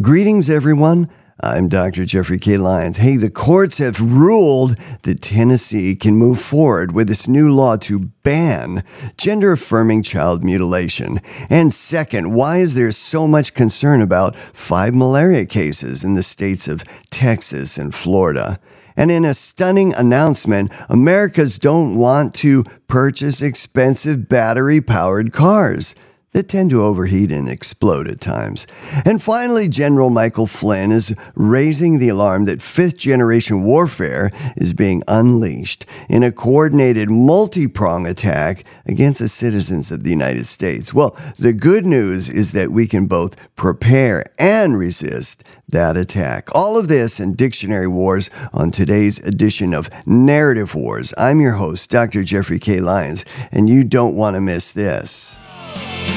Greetings, everyone. I'm Dr. Jeffrey K. Lyons. Hey, the courts have ruled that Tennessee can move forward with this new law to ban gender affirming child mutilation. And second, why is there so much concern about five malaria cases in the states of Texas and Florida? And in a stunning announcement, Americans don't want to purchase expensive battery powered cars that tend to overheat and explode at times. And finally, General Michael Flynn is raising the alarm that fifth generation warfare is being unleashed in a coordinated multi prong attack against the citizens of the United States. Well, the good news is that we can both prepare and resist that attack. All of this and dictionary wars on today's edition of Narrative Wars. I'm your host, Dr. Jeffrey K. Lyons, and you don't want to miss this.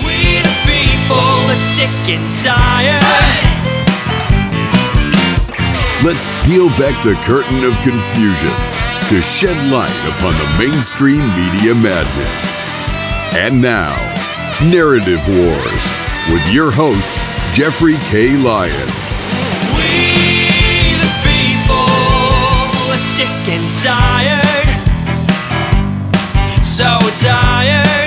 We the people are sick and tired. Let's peel back the curtain of confusion to shed light upon the mainstream media madness. And now, Narrative Wars with your host, Jeffrey K. Lyons. We the people are sick and tired. So tired.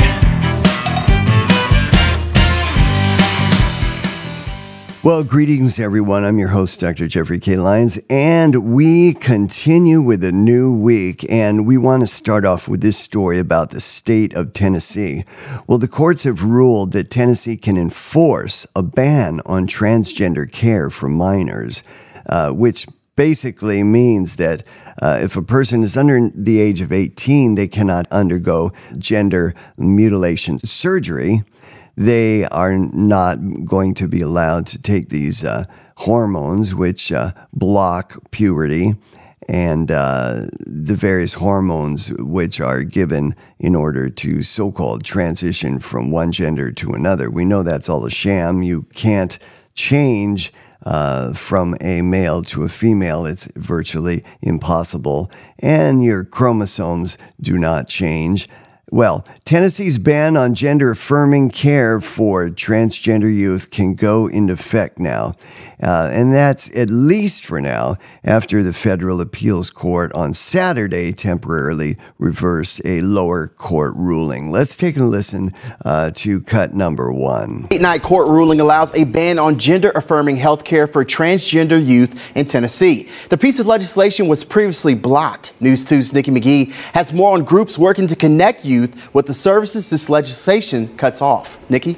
Well, greetings, everyone. I'm your host, Dr. Jeffrey K. Lyons, and we continue with a new week. And we want to start off with this story about the state of Tennessee. Well, the courts have ruled that Tennessee can enforce a ban on transgender care for minors, uh, which basically means that uh, if a person is under the age of 18, they cannot undergo gender mutilation surgery they are not going to be allowed to take these uh, hormones which uh, block puberty and uh, the various hormones which are given in order to so called transition from one gender to another. We know that's all a sham. You can't change. Uh, from a male to a female, it's virtually impossible. And your chromosomes do not change. Well, Tennessee's ban on gender affirming care for transgender youth can go into effect now. Uh, and that's at least for now, after the federal appeals court on Saturday temporarily reversed a lower court ruling. Let's take a listen uh, to cut number one. Late night court ruling allows a ban on gender affirming health care for transgender youth in Tennessee. The piece of legislation was previously blocked. News 2's Nikki McGee has more on groups working to connect youth with the services this legislation cuts off. Nikki?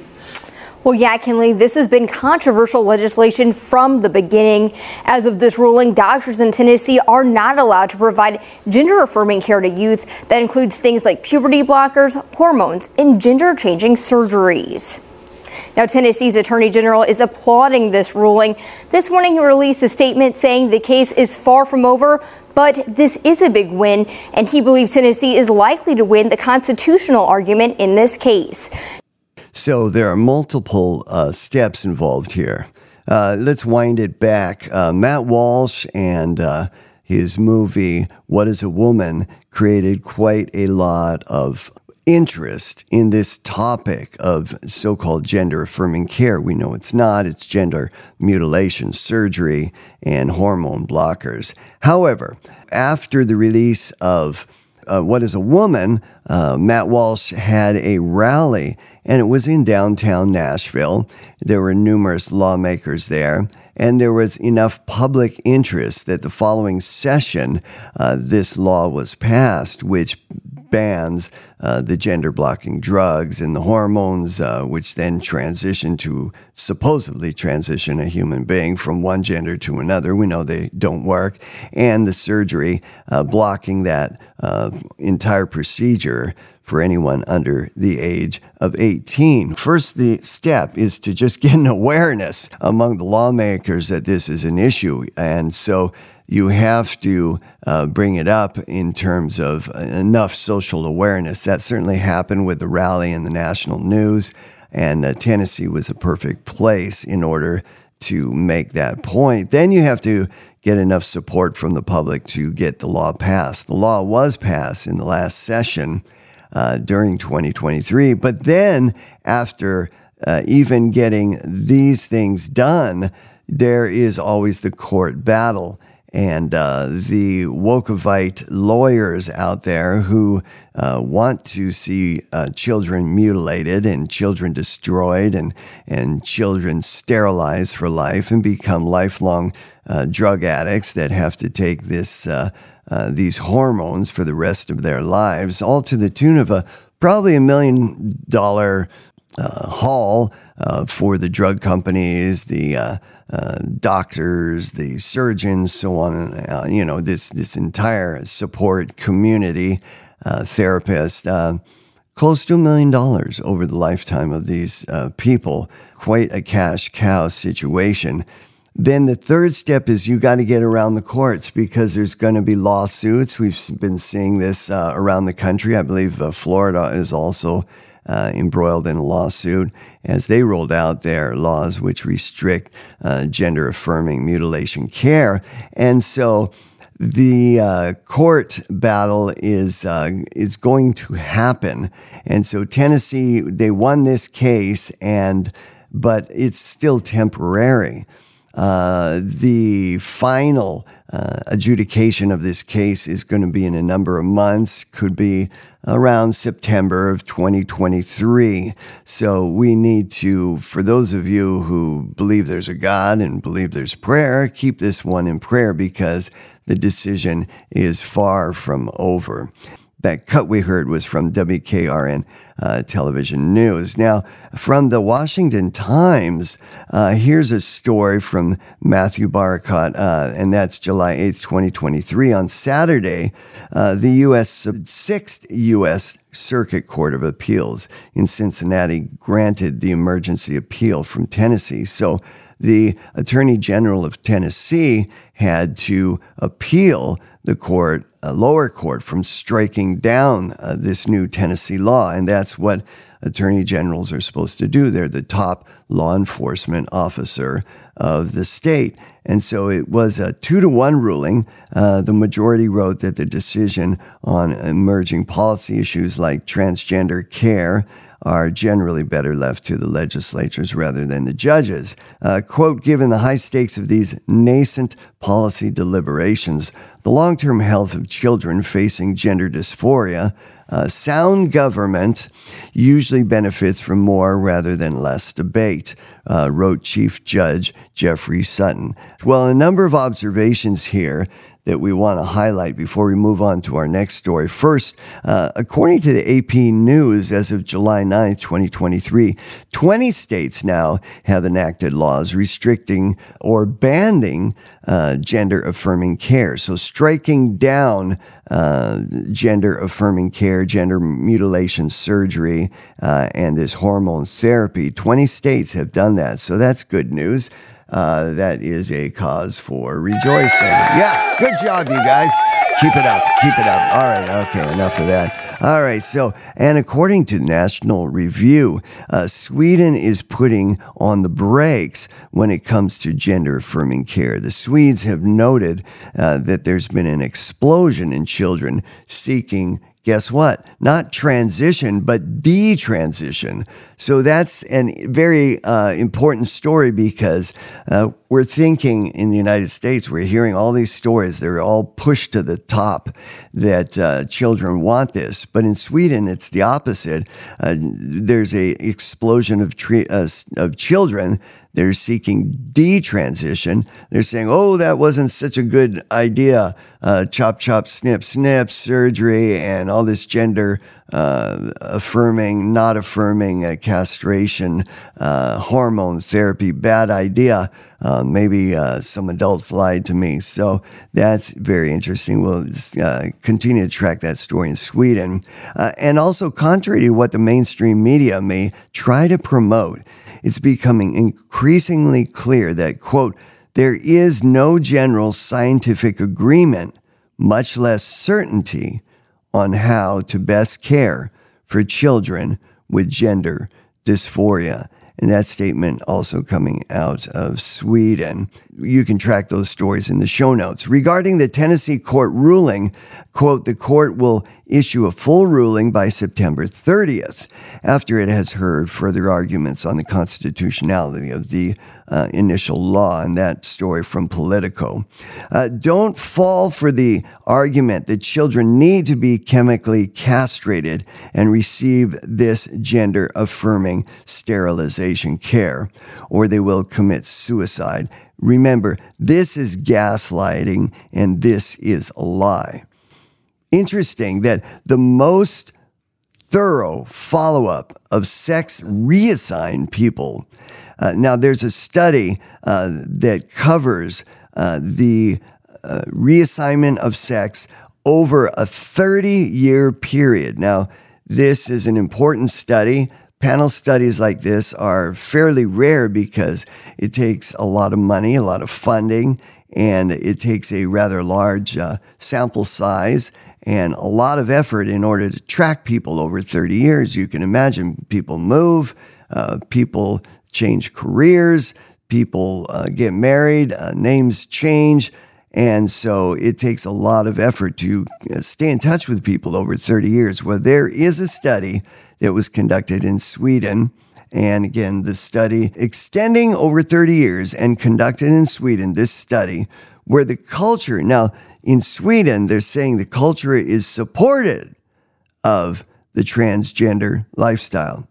Well, yeah, Kinley, this has been controversial legislation from the beginning. As of this ruling, doctors in Tennessee are not allowed to provide gender affirming care to youth. That includes things like puberty blockers, hormones, and gender changing surgeries. Now, Tennessee's Attorney General is applauding this ruling. This morning, he released a statement saying the case is far from over, but this is a big win, and he believes Tennessee is likely to win the constitutional argument in this case. So there are multiple uh, steps involved here. Uh, let's wind it back. Uh, Matt Walsh and uh, his movie, What is a Woman, created quite a lot of interest in this topic of so called gender affirming care. We know it's not, it's gender mutilation surgery and hormone blockers. However, after the release of uh, What is a Woman, uh, Matt Walsh had a rally and it was in downtown Nashville. There were numerous lawmakers there, and there was enough public interest that the following session, uh, this law was passed, which bans uh, the gender blocking drugs and the hormones, uh, which then transition to supposedly transition a human being from one gender to another. We know they don't work, and the surgery uh, blocking that uh, entire procedure for anyone under the age of 18. First, the step is to just get an awareness among the lawmakers that this is an issue. And so you have to uh, bring it up in terms of enough social awareness. That certainly happened with the rally in the national news, and uh, Tennessee was a perfect place in order to make that point. Then you have to get enough support from the public to get the law passed. The law was passed in the last session uh, during 2023. But then, after uh, even getting these things done, there is always the court battle. And uh, the Wokovite lawyers out there who uh, want to see uh, children mutilated and children destroyed and, and children sterilized for life and become lifelong drug addicts that have to take this, uh, these hormones for the rest of their lives, all to the tune of a probably a million dollar uh, haul uh, for the drug companies, the uh, uh doctors, the surgeons, so on. You know, this this entire support community, therapist, close to a million dollars over the lifetime of these people. Quite a cash cow situation. Then the third step is you got to get around the courts because there's going to be lawsuits. We've been seeing this around the country. I believe Florida is also uh, embroiled in a lawsuit as they rolled out their laws which restrict uh, gender affirming mutilation care. And so the uh, court battle is uh, is going to happen, and so Tennessee they won this case, and but it's still temporary. Uh, the final uh, adjudication of this case is going to be in a number of months, could be around September of 2023. So we need to, for those of you who believe there's a God and believe there's prayer, keep this one in prayer because the decision is far from over that cut we heard was from WKRN uh, television news. Now, from the Washington Times, uh, here's a story from Matthew Barakat, uh, and that's July 8th, 2023. On Saturday, uh, the U.S. Sixth U.S. Circuit Court of Appeals in Cincinnati granted the emergency appeal from Tennessee. So the Attorney General of Tennessee had to appeal the court, uh, lower court, from striking down uh, this new Tennessee law. And that's what attorney generals are supposed to do. They're the top law enforcement officer of the state. And so it was a two to one ruling. Uh, the majority wrote that the decision on emerging policy issues like transgender care are generally better left to the legislatures rather than the judges. Uh, quote, given the high stakes of these nascent policy deliberations, the long term health of children facing gender dysphoria, uh, sound government usually benefits from more rather than less debate, uh, wrote Chief Judge Jeffrey Sutton. Well, a number of observations here that we want to highlight before we move on to our next story. First, uh, according to the AP News, as of July 9th, 2023, 20 states now have enacted laws restricting or banning uh, gender affirming care. So, striking down uh, gender affirming care, gender mutilation surgery, uh, and this hormone therapy. 20 states have done that. So, that's good news uh, that is a cause for rejoicing. Yeah, good job, you guys. Keep it up. Keep it up. All right. Okay. Enough of that. All right. So, and according to National Review, uh, Sweden is putting on the brakes when it comes to gender affirming care. The Swedes have noted uh, that there's been an explosion in children seeking guess what? Not transition, but detransition. So that's a very uh, important story because uh, we're thinking in the United States, we're hearing all these stories. They're all pushed to the top that uh, children want this. But in Sweden, it's the opposite. Uh, there's a explosion of, tre- uh, of children they're seeking detransition. They're saying, oh, that wasn't such a good idea. Uh, chop, chop, snip, snip, surgery, and all this gender uh, affirming, not affirming, uh, castration, uh, hormone therapy, bad idea. Uh, maybe uh, some adults lied to me. So that's very interesting. We'll continue to track that story in Sweden. and also, contrary to what the mainstream media may try to promote, it's becoming increasingly clear that, quote, there is no general scientific agreement, much less certainty, on how to best care for children with gender dysphoria. And that statement also coming out of Sweden. you can track those stories in the show notes. Regarding the Tennessee court ruling, quote, the court will issue a full ruling by September 30th after it has heard further arguments on the constitutionality of the uh, initial law. And that story from Politico. Uh, don't fall for the argument that children need to be chemically castrated and receive this gender affirming sterilization care, or they will commit suicide. Remember, this is gaslighting and this is a lie. Interesting that the most thorough follow up of sex reassigned people. Uh, now, there's a study uh, that covers uh, the uh, reassignment of sex over a 30 year period. Now, this is an important study. Panel studies like this are fairly rare because it takes a lot of money, a lot of funding, and it takes a rather large uh, sample size and a lot of effort in order to track people over 30 years. You can imagine people move, uh, people change careers, people uh, get married, uh, names change. And so it takes a lot of effort to uh, stay in touch with people over 30 years. Well, there is a study that was conducted in Sweden. And again, the study extending over 30 years and conducted in Sweden, this study where the culture, now in Sweden, they're saying the culture is supported of the transgender lifestyle.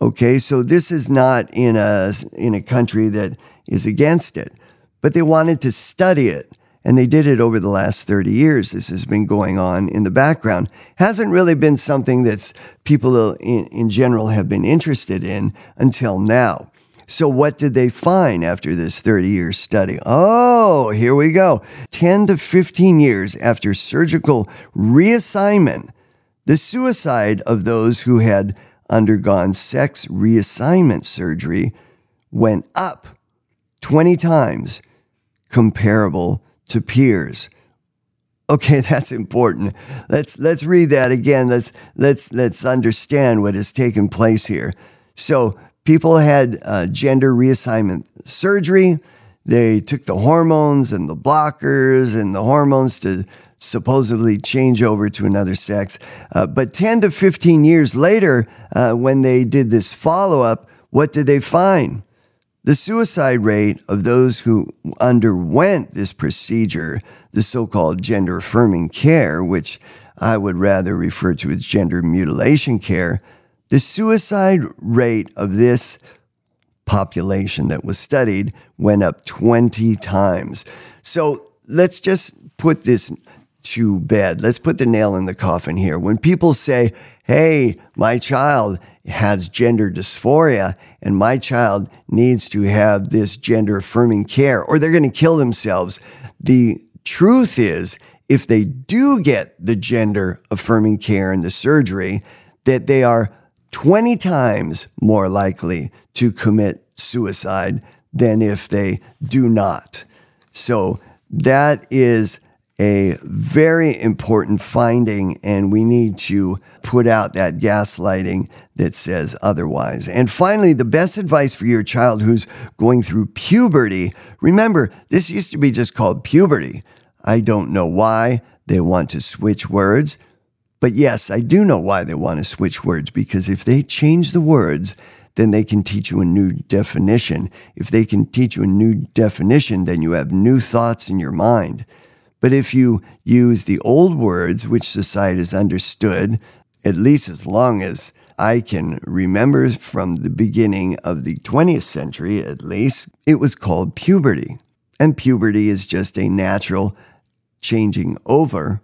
Okay, so this is not in a, in a country that is against it, but they wanted to study it and they did it over the last 30 years. This has been going on in the background. Hasn't really been something that's people in, in general have been interested in until now. So, what did they find after this 30 year study? Oh, here we go. 10 to 15 years after surgical reassignment, the suicide of those who had undergone sex reassignment surgery went up 20 times comparable to peers. Okay, that's important. Let's let's read that again. Let's let's let's understand what has taken place here. So people had uh, gender reassignment surgery. They took the hormones and the blockers and the hormones to supposedly change over to another sex. Uh, but 10 to 15 years later, uh, when they did this follow up, what did they find? The suicide rate of those who underwent this procedure, the so called gender affirming care, which I would rather refer to as gender mutilation care, the suicide rate of this population that was studied went up 20 times. So let's just put this to bed. Let's put the nail in the coffin here. When people say, hey, my child has gender dysphoria and my child needs to have this gender affirming care or they're going to kill themselves, the truth is, if they do get the gender affirming care and the surgery, that they are 20 times more likely to commit suicide than if they do not. So that is a very important finding, and we need to put out that gaslighting that says otherwise. And finally, the best advice for your child who's going through puberty remember, this used to be just called puberty. I don't know why they want to switch words, but yes, I do know why they want to switch words because if they change the words, then they can teach you a new definition. If they can teach you a new definition, then you have new thoughts in your mind. But if you use the old words, which society has understood, at least as long as I can remember from the beginning of the 20th century, at least, it was called puberty. And puberty is just a natural changing over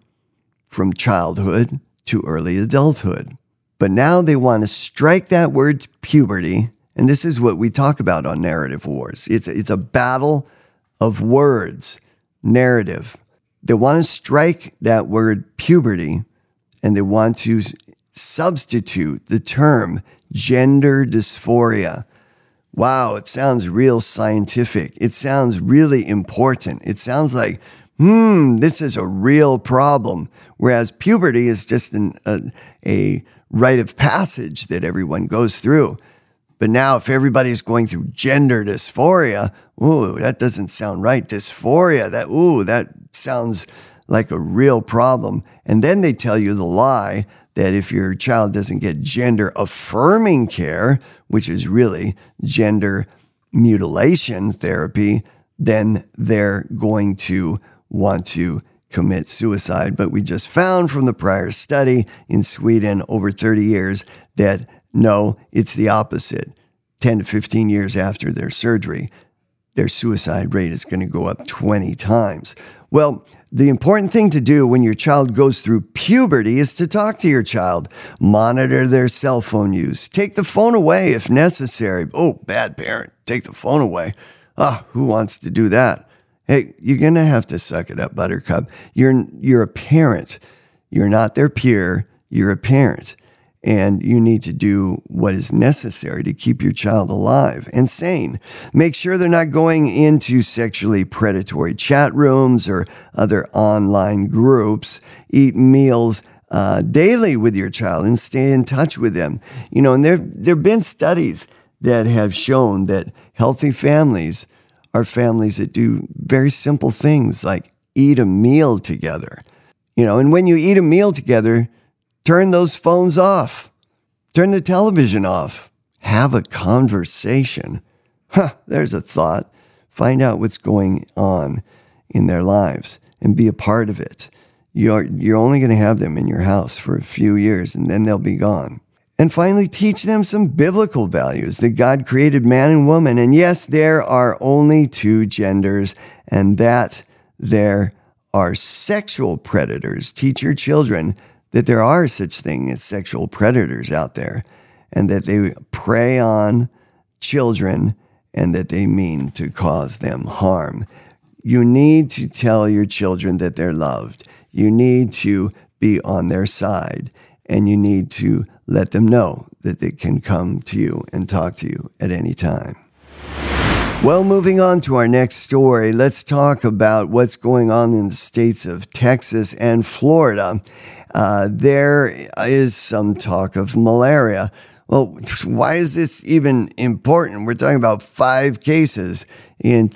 from childhood to early adulthood. But now they want to strike that word puberty. And this is what we talk about on Narrative Wars it's, it's a battle of words, narrative. They want to strike that word puberty and they want to substitute the term gender dysphoria. Wow, it sounds real scientific. It sounds really important. It sounds like, hmm, this is a real problem. Whereas puberty is just an, a, a rite of passage that everyone goes through. But now, if everybody's going through gender dysphoria, ooh, that doesn't sound right. Dysphoria, that ooh, that sounds like a real problem. And then they tell you the lie that if your child doesn't get gender affirming care, which is really gender mutilation therapy, then they're going to want to commit suicide. But we just found from the prior study in Sweden over 30 years that no, it's the opposite. 10 to 15 years after their surgery, their suicide rate is going to go up 20 times. Well, the important thing to do when your child goes through puberty is to talk to your child, monitor their cell phone use, take the phone away if necessary. Oh, bad parent, take the phone away. Ah, who wants to do that? Hey, you're going to have to suck it up, Buttercup. You're, you're a parent. You're not their peer. You're a parent. And you need to do what is necessary to keep your child alive and sane. Make sure they're not going into sexually predatory chat rooms or other online groups. Eat meals uh, daily with your child and stay in touch with them. You know, and there there have been studies that have shown that healthy families are families that do very simple things like eat a meal together. You know, and when you eat a meal together, turn those phones off, turn the television off, have a conversation. Huh, there's a thought. Find out what's going on in their lives and be a part of it. You're, you're only going to have them in your house for a few years and then they'll be gone. And finally, teach them some biblical values that God created man and woman. And yes, there are only two genders, and that there are sexual predators. Teach your children that there are such things as sexual predators out there and that they prey on children and that they mean to cause them harm. You need to tell your children that they're loved. You need to be on their side and you need to let them know that they can come to you and talk to you at any time. Well, moving on to our next story, let's talk about what's going on in the states of Texas and Florida. Uh, there is some talk of malaria. Well, why is this even important? We're talking about five cases in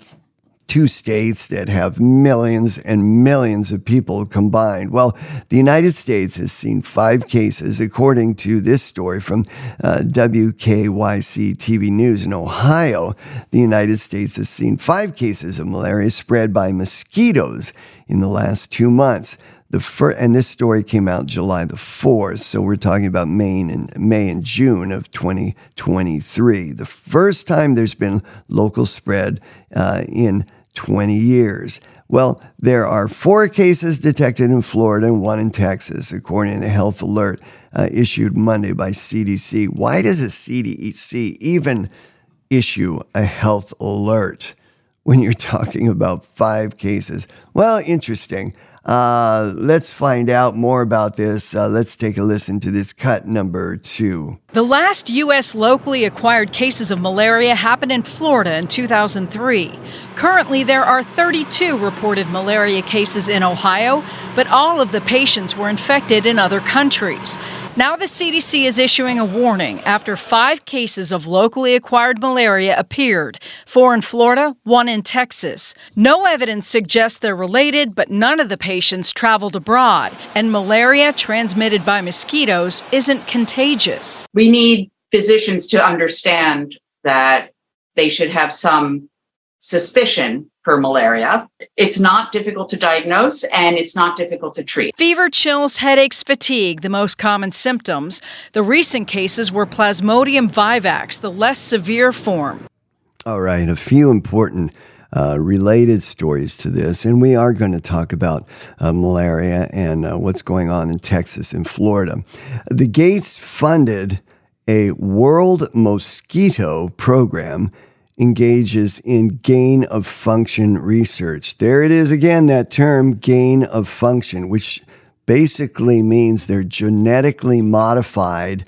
two states that have millions and millions of people combined. Well, the United States has seen five cases, according to this story from uh, WKYC TV News in Ohio. The United States has seen five cases of malaria spread by mosquitoes in the last two months. The first, and this story came out July the 4th, so we're talking about May and May and June of 2023. The first time there's been local spread uh, in 20 years. Well, there are four cases detected in Florida and one in Texas, according to a health alert uh, issued Monday by CDC. Why does a CDC even issue a health alert when you're talking about five cases? Well, interesting. Uh, let's find out more about this. Uh, let's take a listen to this cut number two. The last U.S. locally acquired cases of malaria happened in Florida in 2003. Currently, there are 32 reported malaria cases in Ohio, but all of the patients were infected in other countries. Now, the CDC is issuing a warning after five cases of locally acquired malaria appeared four in Florida, one in Texas. No evidence suggests they're related, but none of the patients traveled abroad, and malaria transmitted by mosquitoes isn't contagious. We need physicians to understand that they should have some suspicion for malaria. It's not difficult to diagnose and it's not difficult to treat. Fever, chills, headaches, fatigue, the most common symptoms. The recent cases were Plasmodium vivax, the less severe form. All right, a few important uh, related stories to this, and we are going to talk about uh, malaria and uh, what's going on in Texas and Florida. The Gates funded a World Mosquito Program engages in gain of function research. There it is again, that term gain of function, which basically means they're genetically modified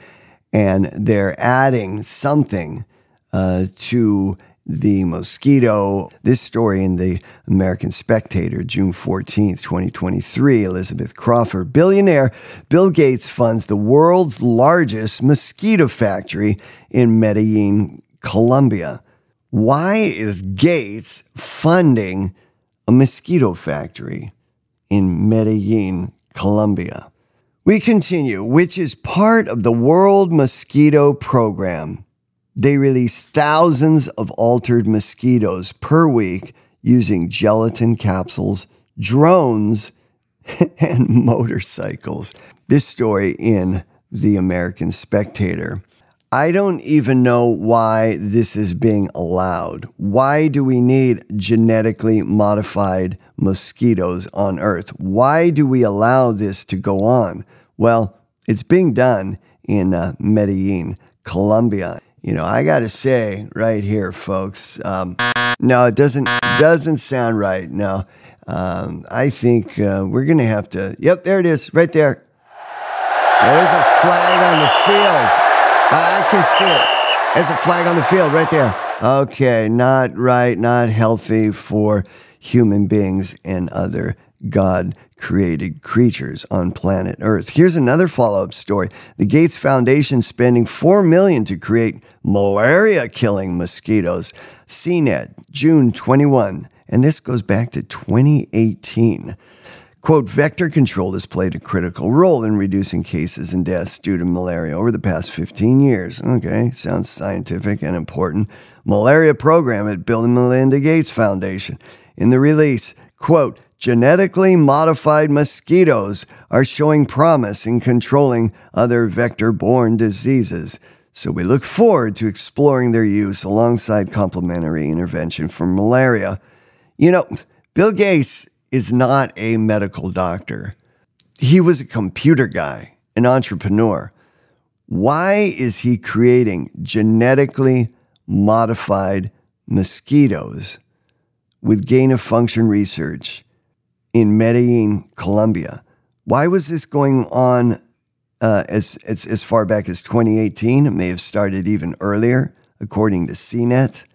and they're adding something uh, to the mosquito. This story in the American Spectator, June 14th, 2023. Elizabeth Crawford, billionaire Bill Gates funds the world's largest mosquito factory in Medellin, Colombia. Why is Gates funding a mosquito factory in Medellin, Colombia? We continue, which is part of the World Mosquito Program. They release thousands of altered mosquitoes per week using gelatin capsules, drones, and motorcycles. This story in The American Spectator. I don't even know why this is being allowed. Why do we need genetically modified mosquitoes on Earth? Why do we allow this to go on? Well, it's being done in uh, Medellin, Colombia you know, I got to say right here, folks. Um, no, it doesn't doesn't sound right. No, um, I think uh, we're gonna have to. Yep, there it is, right there. There's a flag on the field. I can see it. There's a flag on the field right there. Okay, not right, not healthy for human beings and other God created creatures on planet Earth. Here's another follow-up story. The Gates Foundation spending 4 million to create malaria killing mosquitoes. CNET, June 21, and this goes back to 2018. Quote, vector control has played a critical role in reducing cases and deaths due to malaria over the past 15 years. Okay, sounds scientific and important. Malaria program at Bill and Melinda Gates Foundation. In the release, quote, genetically modified mosquitoes are showing promise in controlling other vector borne diseases. So we look forward to exploring their use alongside complementary intervention for malaria. You know, Bill Gates is not a medical doctor. He was a computer guy, an entrepreneur. Why is he creating genetically modified mosquitoes with gain of function research in Medellin, Colombia. Why was this going on uh, as, as, as far back as 2018? It may have started even earlier, according to CNET.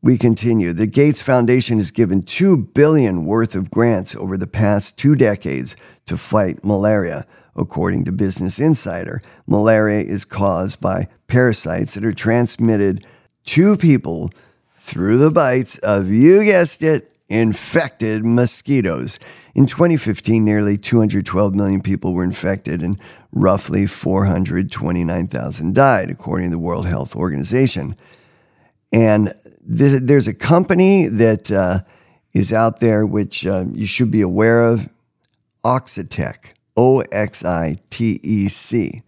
We continue. The Gates Foundation has given 2 billion worth of grants over the past 2 decades to fight malaria. According to Business Insider, malaria is caused by parasites that are transmitted to people through the bites of, you guessed it, infected mosquitoes. In 2015, nearly 212 million people were infected and roughly 429,000 died, according to the World Health Organization. And this, there's a company that uh, is out there which uh, you should be aware of Oxitec, O X I T E C.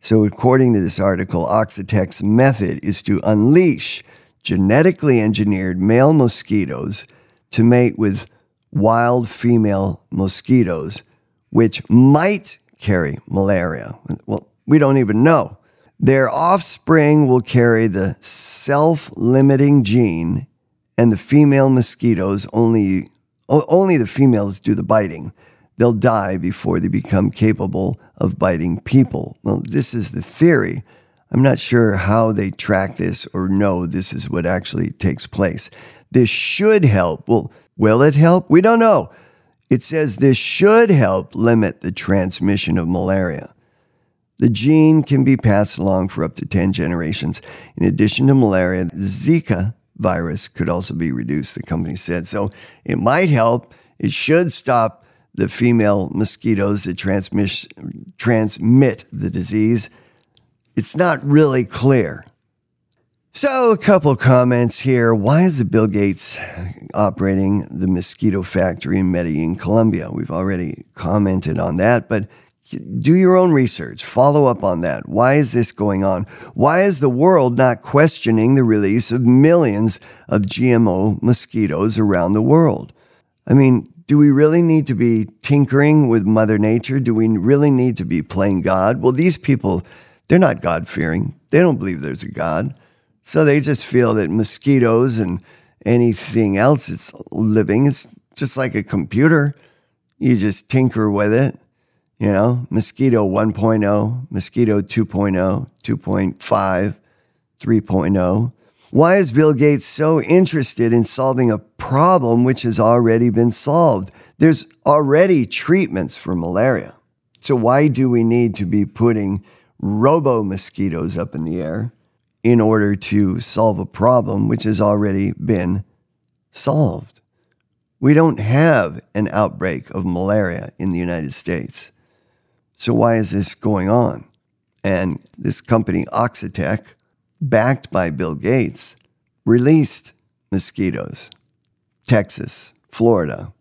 So, according to this article, Oxitec's method is to unleash genetically engineered male mosquitoes to mate with wild female mosquitoes, which might carry malaria. Well, we don't even know. Their offspring will carry the self limiting gene, and the female mosquitoes only, only the females do the biting. They'll die before they become capable of biting people. Well, this is the theory. I'm not sure how they track this or know this is what actually takes place. This should help. Well, will it help? We don't know. It says this should help limit the transmission of malaria. The gene can be passed along for up to 10 generations. In addition to malaria, Zika virus could also be reduced, the company said. So it might help. It should stop the female mosquitoes that transmit, transmit the disease it's not really clear. So, a couple comments here. Why is the Bill Gates operating the mosquito factory in Medellin, Colombia? We've already commented on that, but do your own research. Follow up on that. Why is this going on? Why is the world not questioning the release of millions of GMO mosquitoes around the world? I mean, do we really need to be tinkering with Mother Nature? Do we really need to be playing God? Well, these people they're not God fearing. They don't believe there's a God. So they just feel that mosquitoes and anything else that's living is just like a computer. You just tinker with it. You know, mosquito 1.0, mosquito 2.0, 2.5, 3.0. Why is Bill Gates so interested in solving a problem which has already been solved? There's already treatments for malaria. So why do we need to be putting robo mosquitoes up in the air in order to solve a problem which has already been solved? We don't have an outbreak of malaria in the United States. So why is this going on? And this company, Oxitec, backed by Bill Gates, released mosquitoes. Texas, Florida.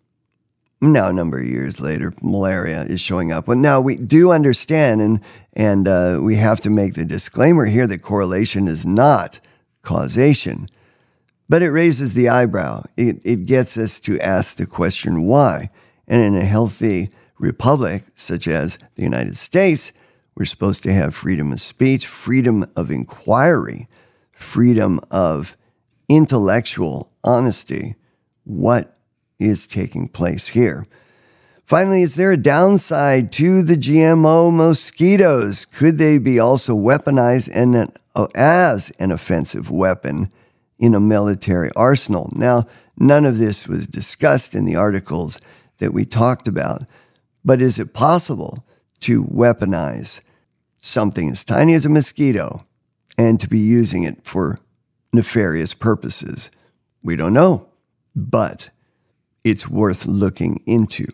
Now, a number of years later, malaria is showing up. Well, now we do understand, and and uh, we have to make the disclaimer here that correlation is not causation, but it raises the eyebrow. It, it gets us to ask the question why. And in a healthy republic such as the United States, we're supposed to have freedom of speech, freedom of inquiry, freedom of intellectual honesty. What is taking place here? Finally, is there a downside to the GMO mosquitoes? Could they be also weaponized an, uh, as an offensive weapon in a military arsenal? Now, none of this was discussed in the articles that we talked about, but is it possible to weaponize something as tiny as a mosquito and to be using it for nefarious purposes? We don't know, but it's worth looking into.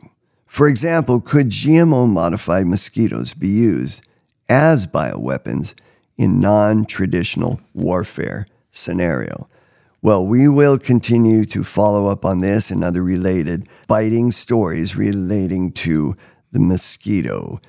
For example, could GMO modified mosquitoes be used as bioweapons in non traditional warfare scenario? Well, we will continue to follow up on this and other related biting stories relating to the mosquito.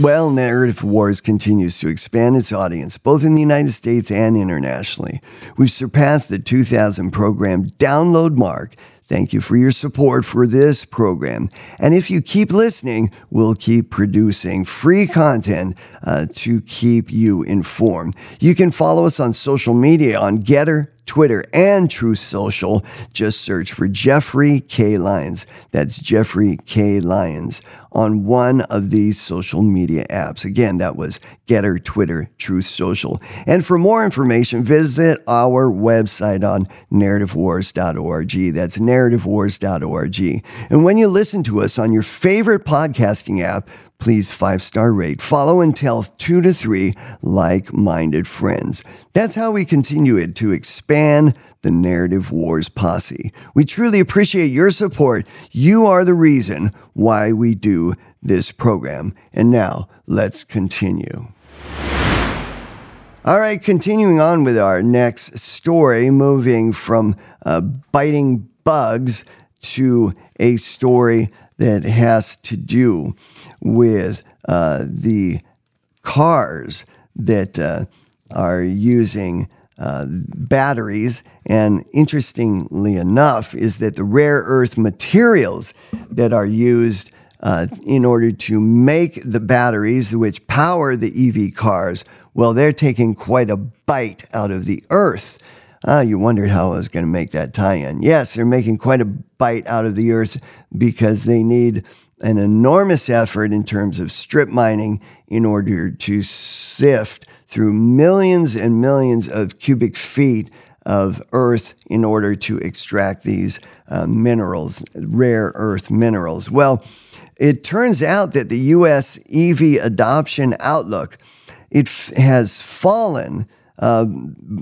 Well, Narrative Wars continues to expand its audience, both in the United States and internationally. We've surpassed the 2,000 program download mark. Thank you for your support for this program. And if you keep listening, we'll keep producing free content uh, to keep you informed. You can follow us on social media on GETTR, Twitter, and Truth Social. Just search for Jeffrey K. Lyons. That's Jeffrey K. Lyons on one of these social media apps. Again, that was GETTR, Twitter, Truth Social. And for more information, visit our website on narrativewars.org. That's narrativewars.org. And when you listen to us on your favorite podcasting app, please five star rate, follow, and tell two to three like minded friends. That's how we continue it to expand the Narrative Wars posse. We truly appreciate your support. You are the reason why we do this program. And now let's continue. All right, continuing on with our next story, moving from uh, biting bugs to a story that has to do with uh, the cars that uh, are using uh, batteries. And interestingly enough, is that the rare earth materials that are used uh, in order to make the batteries which power the EV cars, well, they're taking quite a bite out of the earth. Ah, you wondered how I was going to make that tie in. Yes, they're making quite a bite out of the earth because they need an enormous effort in terms of strip mining in order to sift through millions and millions of cubic feet of earth in order to extract these uh, minerals, rare earth minerals. Well, it turns out that the US EV adoption outlook it f- has fallen uh,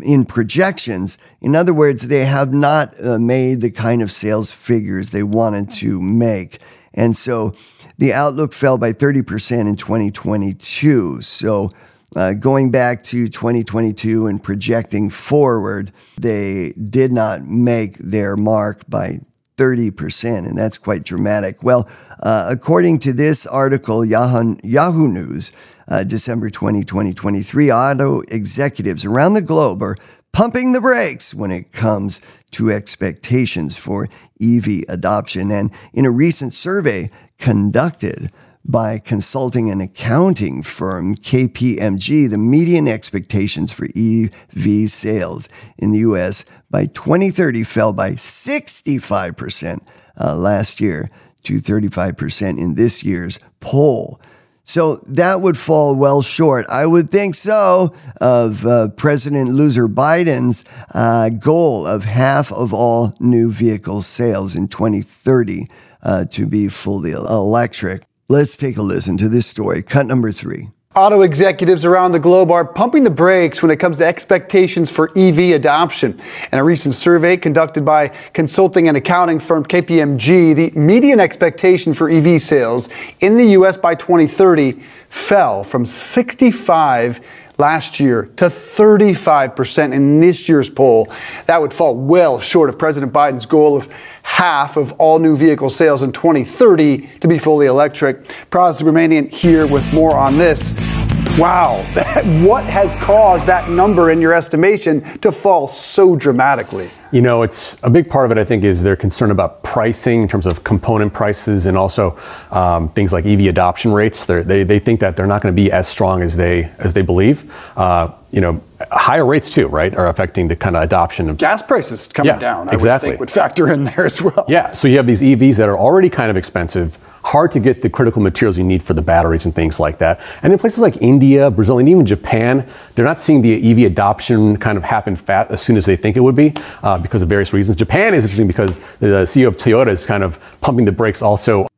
in projections. In other words, they have not uh, made the kind of sales figures they wanted to make. And so the outlook fell by 30% in 2022. So uh, going back to 2022 and projecting forward, they did not make their mark by 30%, and that's quite dramatic. Well, uh, according to this article, Yahoo, Yahoo News, uh, December 20, 2023, auto executives around the globe are pumping the brakes when it comes to expectations for EV adoption. And in a recent survey conducted by consulting and accounting firm KPMG, the median expectations for EV sales in the US by 2030 fell by 65% uh, last year to 35% in this year's poll. So that would fall well short. I would think so of uh, President loser Biden's uh, goal of half of all new vehicle sales in 2030 uh, to be fully electric. Let's take a listen to this story. Cut number three. Auto executives around the globe are pumping the brakes when it comes to expectations for EV adoption. In a recent survey conducted by consulting and accounting firm KPMG, the median expectation for EV sales in the U.S. by 2030 fell from 65 last year to 35% in this year's poll. That would fall well short of President Biden's goal of half of all new vehicle sales in 2030 to be fully electric. Pras Subramanian here with more on this. Wow, what has caused that number in your estimation to fall so dramatically? You know, it's a big part of it. I think is their concern about pricing in terms of component prices and also um, things like EV adoption rates. They're, they they think that they're not going to be as strong as they as they believe. Uh, you know, higher rates too, right, are affecting the kind of adoption of gas prices coming yeah, down. I exactly, would, think would factor in there as well. Yeah, so you have these EVs that are already kind of expensive hard to get the critical materials you need for the batteries and things like that. And in places like India, Brazil, and even Japan, they're not seeing the EV adoption kind of happen fast as soon as they think it would be uh, because of various reasons. Japan is interesting because the CEO of Toyota is kind of pumping the brakes also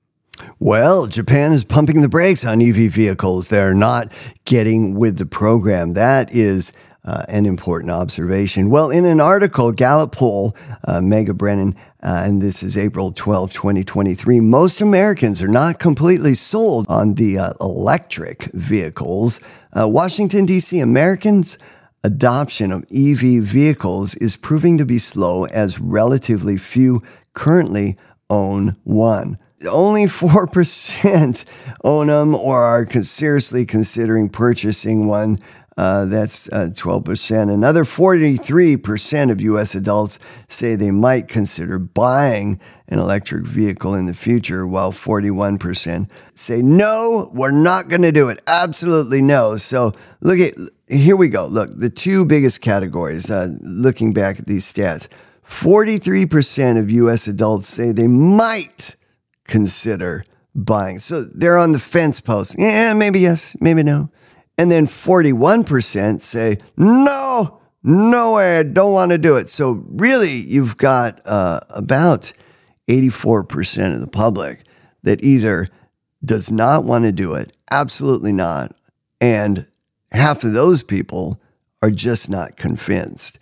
well, Japan is pumping the brakes on EV vehicles. They're not getting with the program. That is uh, an important observation. Well, in an article, Gallup poll, uh, Megan Brenan, uh, and this is April 12, 2023, most Americans are not completely sold on the uh, electric vehicles. Uh, Washington, D.C. Americans' adoption of EV vehicles is proving to be slow as relatively few currently own one only 4% own them or are seriously considering purchasing one. Uh, that's uh, 12%. Another 43% of U.S. adults say they might consider buying an electric vehicle in the future, while 41% say, no, we're not going to do it. Absolutely no. So look at, here we go. Look, the two biggest categories, uh, looking back at these stats 43% of U.S. adults say they might consider buying. So they're on the fence post. Yeah, maybe yes, maybe no. And then 41% say, no, no way, I don't want to do it. So really, you've got uh, about 84% of the public that either does not want to do it, absolutely not, and half of those people are just not convinced.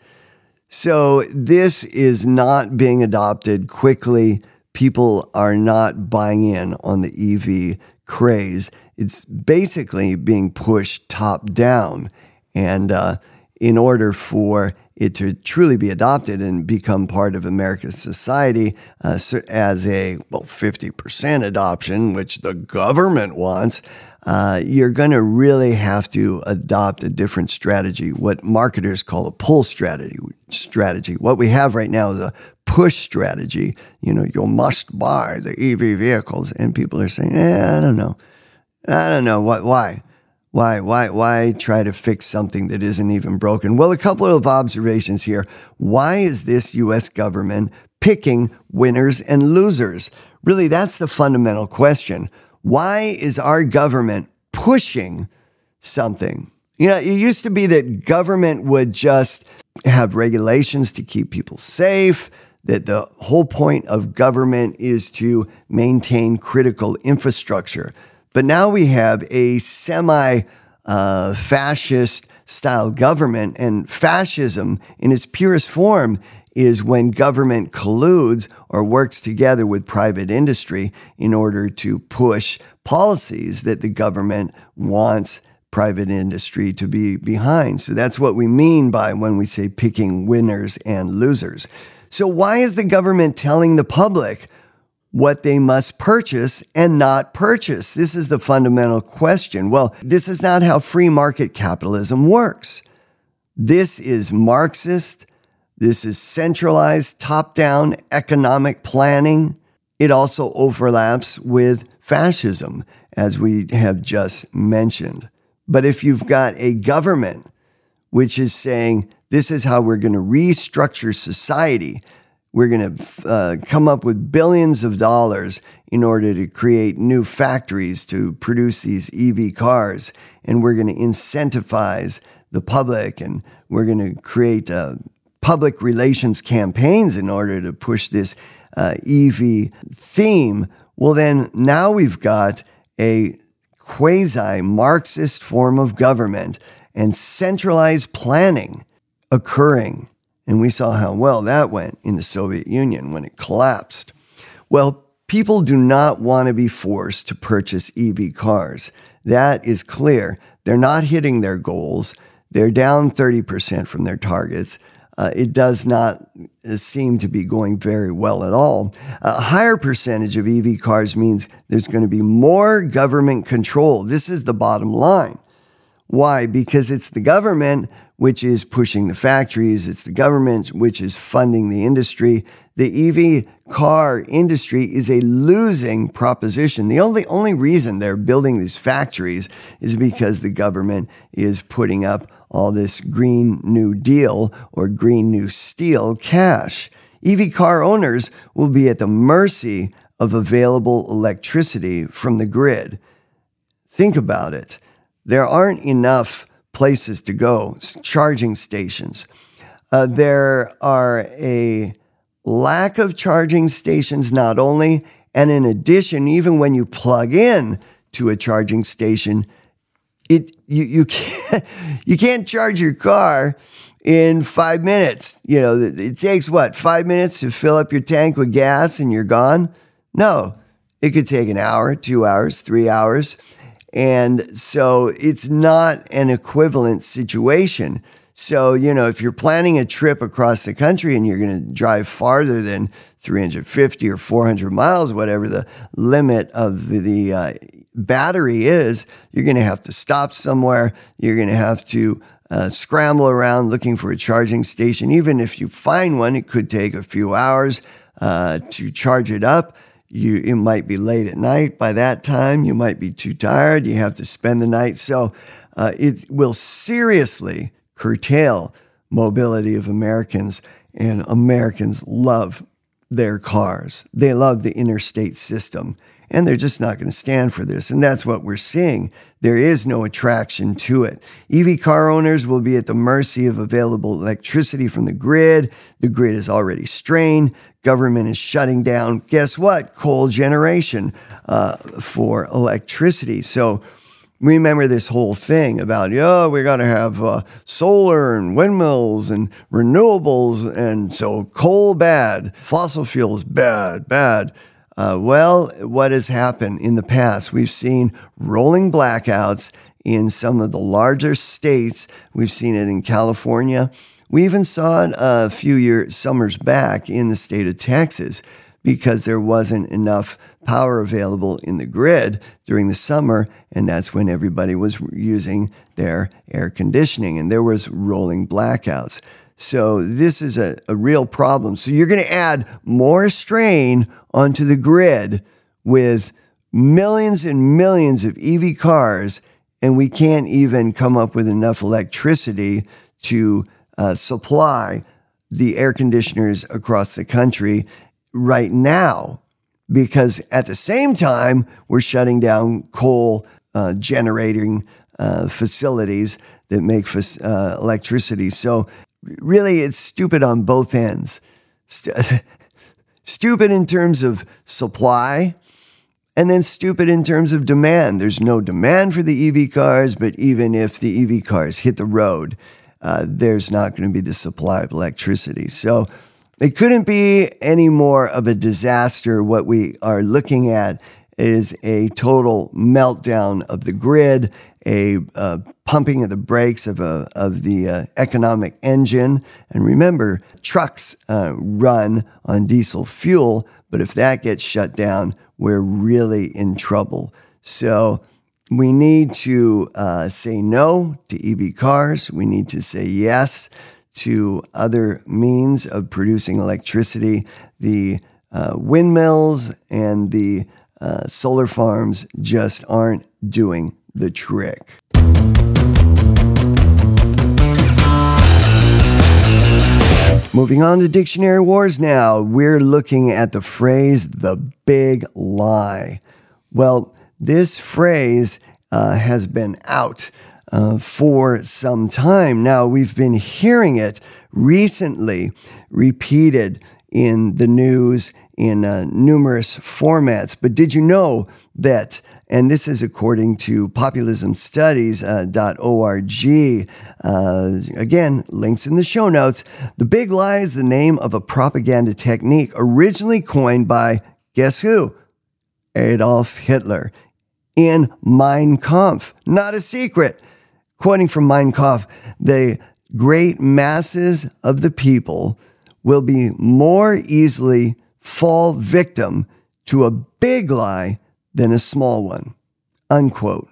So this is not being adopted quickly. People are not buying in on the EV craze it's basically being pushed top down. And uh, in order for it to truly be adopted and become part of America's society uh, as a, well, 50% adoption, which the government wants, uh, you're going to really have to adopt a different strategy, what marketers call a pull strategy. Strategy. What we have right now is a push strategy. You know, you must buy the EV vehicles, and people are saying, "Eh, I don't know." I don't know what why. Why, why, why try to fix something that isn't even broken? Well, a couple of observations here. Why is this US government picking winners and losers? Really, that's the fundamental question. Why is our government pushing something? You know, it used to be that government would just have regulations to keep people safe, that the whole point of government is to maintain critical infrastructure. But now we have a semi uh, fascist style government, and fascism in its purest form is when government colludes or works together with private industry in order to push policies that the government wants private industry to be behind. So that's what we mean by when we say picking winners and losers. So, why is the government telling the public what they must purchase and not purchase? This is the fundamental question. Well, this is not how free market capitalism works. This is Marxist. This is centralized, top down economic planning. It also overlaps with fascism, as we have just mentioned. But if you've got a government which is saying this is how we're going to restructure society, We're going to uh, come up with billions of dollars in order to create new factories to produce these EV cars. And we're going to incentivize the public and we're going to create uh, public relations campaigns in order to push this uh, EV theme. Well, then now we've got a quasi Marxist form of government and centralized planning occurring. And we saw how well that went in the Soviet Union when it collapsed. Well, people do not want to be forced to purchase EV cars. That is clear. They're not hitting their goals. They're down 30% from their targets. Uh, it does not seem to be going very well at all. A higher percentage of EV cars means there's going to be more government control. This is the bottom line. Why? Because it's the government which is pushing the factories, it's the government which is funding the industry. The EV car industry is a losing proposition. The only, only reason they're building these factories is because the government is putting up all this Green New Deal or Green New Steel cash. EV car owners will be at the mercy of available electricity from the grid. Think about it. There aren't enough places to go, charging stations. Uh, there are a lack of charging stations, not only, and in addition, even when you plug in to a charging station, it you you can't you can't charge your car in five minutes. You know, it takes what five minutes to fill up your tank with gas and you're gone. No, it could take an hour, two hours, three hours. And so it's not an equivalent situation. So, you know, if you're planning a trip across the country and you're going to drive farther than 350 or 400 miles, whatever the limit of the, uh, battery is, you're going to have to stop somewhere. You're going to have to uh, scramble around looking for a charging station. Even if you find one, it could take a few hours uh, to charge it up. You, it might be late at night by that time. You might be too tired. You have to spend the night. So uh, it will seriously curtail mobility of Americans, and Americans love their cars. They love the interstate system, and they're just not going to stand for this. And that's what we're seeing. There is no attraction to it. EV car owners will be at the mercy of available electricity from the grid. The grid is already strained. Government is shutting down, guess what? Coal generation uh, for electricity. So, remember this whole thing about, yeah, we got to have uh, solar and windmills and renewables. And so coal bad, fossil fuels bad, bad. Uh, well, what has happened in the past? We've seen rolling blackouts in some of the larger states. We've seen it in California. We even saw it a few years, summers back in the state of Texas because there wasn't enough power available in the grid during the summer, and that's when everybody was using their air conditioning, and there was rolling blackouts. So this is a, a real problem. So you're going to add more strain onto the grid with millions and millions of EV cars, and we can't even come up with enough electricity to uh, supply the air conditioners across the country right now because at the same time, we're shutting down coal uh, generating uh, facilities that make uh, electricity. So, really, it's stupid on both ends. St- stupid in terms of supply, and then stupid in terms of demand. There's no demand for the EV cars, but even if the EV cars hit the road, uh, there's not going to be the supply of electricity. So, it couldn't be any more of a disaster. What we are looking at is a total meltdown of the grid, a uh, pumping of the brakes of, a, of the uh, economic engine. And remember, trucks uh, run on diesel fuel, but if that gets shut down, we're really in trouble. So we need to uh, say no to EV cars. We need to say yes to other means of producing electricity. The uh, windmills and the uh, solar farms just aren't doing the trick. Moving on to Dictionary Wars now, we're looking at the phrase the big lie. Well, this phrase uh, has been out uh, for some time now. We've been hearing it recently repeated in the news in uh, numerous formats. But did you know that, and this is according to populismstudies.org, uh, again, links in the show notes, the big lie is the name of a propaganda technique originally coined by, guess who? Adolf Hitler in Mein Kampf. Not a secret. Quoting from Mein Kampf, the great masses of the people will be more easily fall victim to a big lie than a small one. Unquote.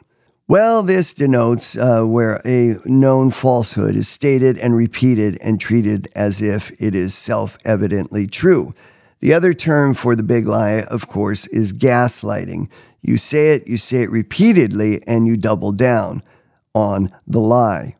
Well, this denotes uh, where a known falsehood is stated and repeated and treated as if it is self evidently true. The other term for the big lie, of course, is gaslighting. You say it, you say it repeatedly, and you double down on the lie.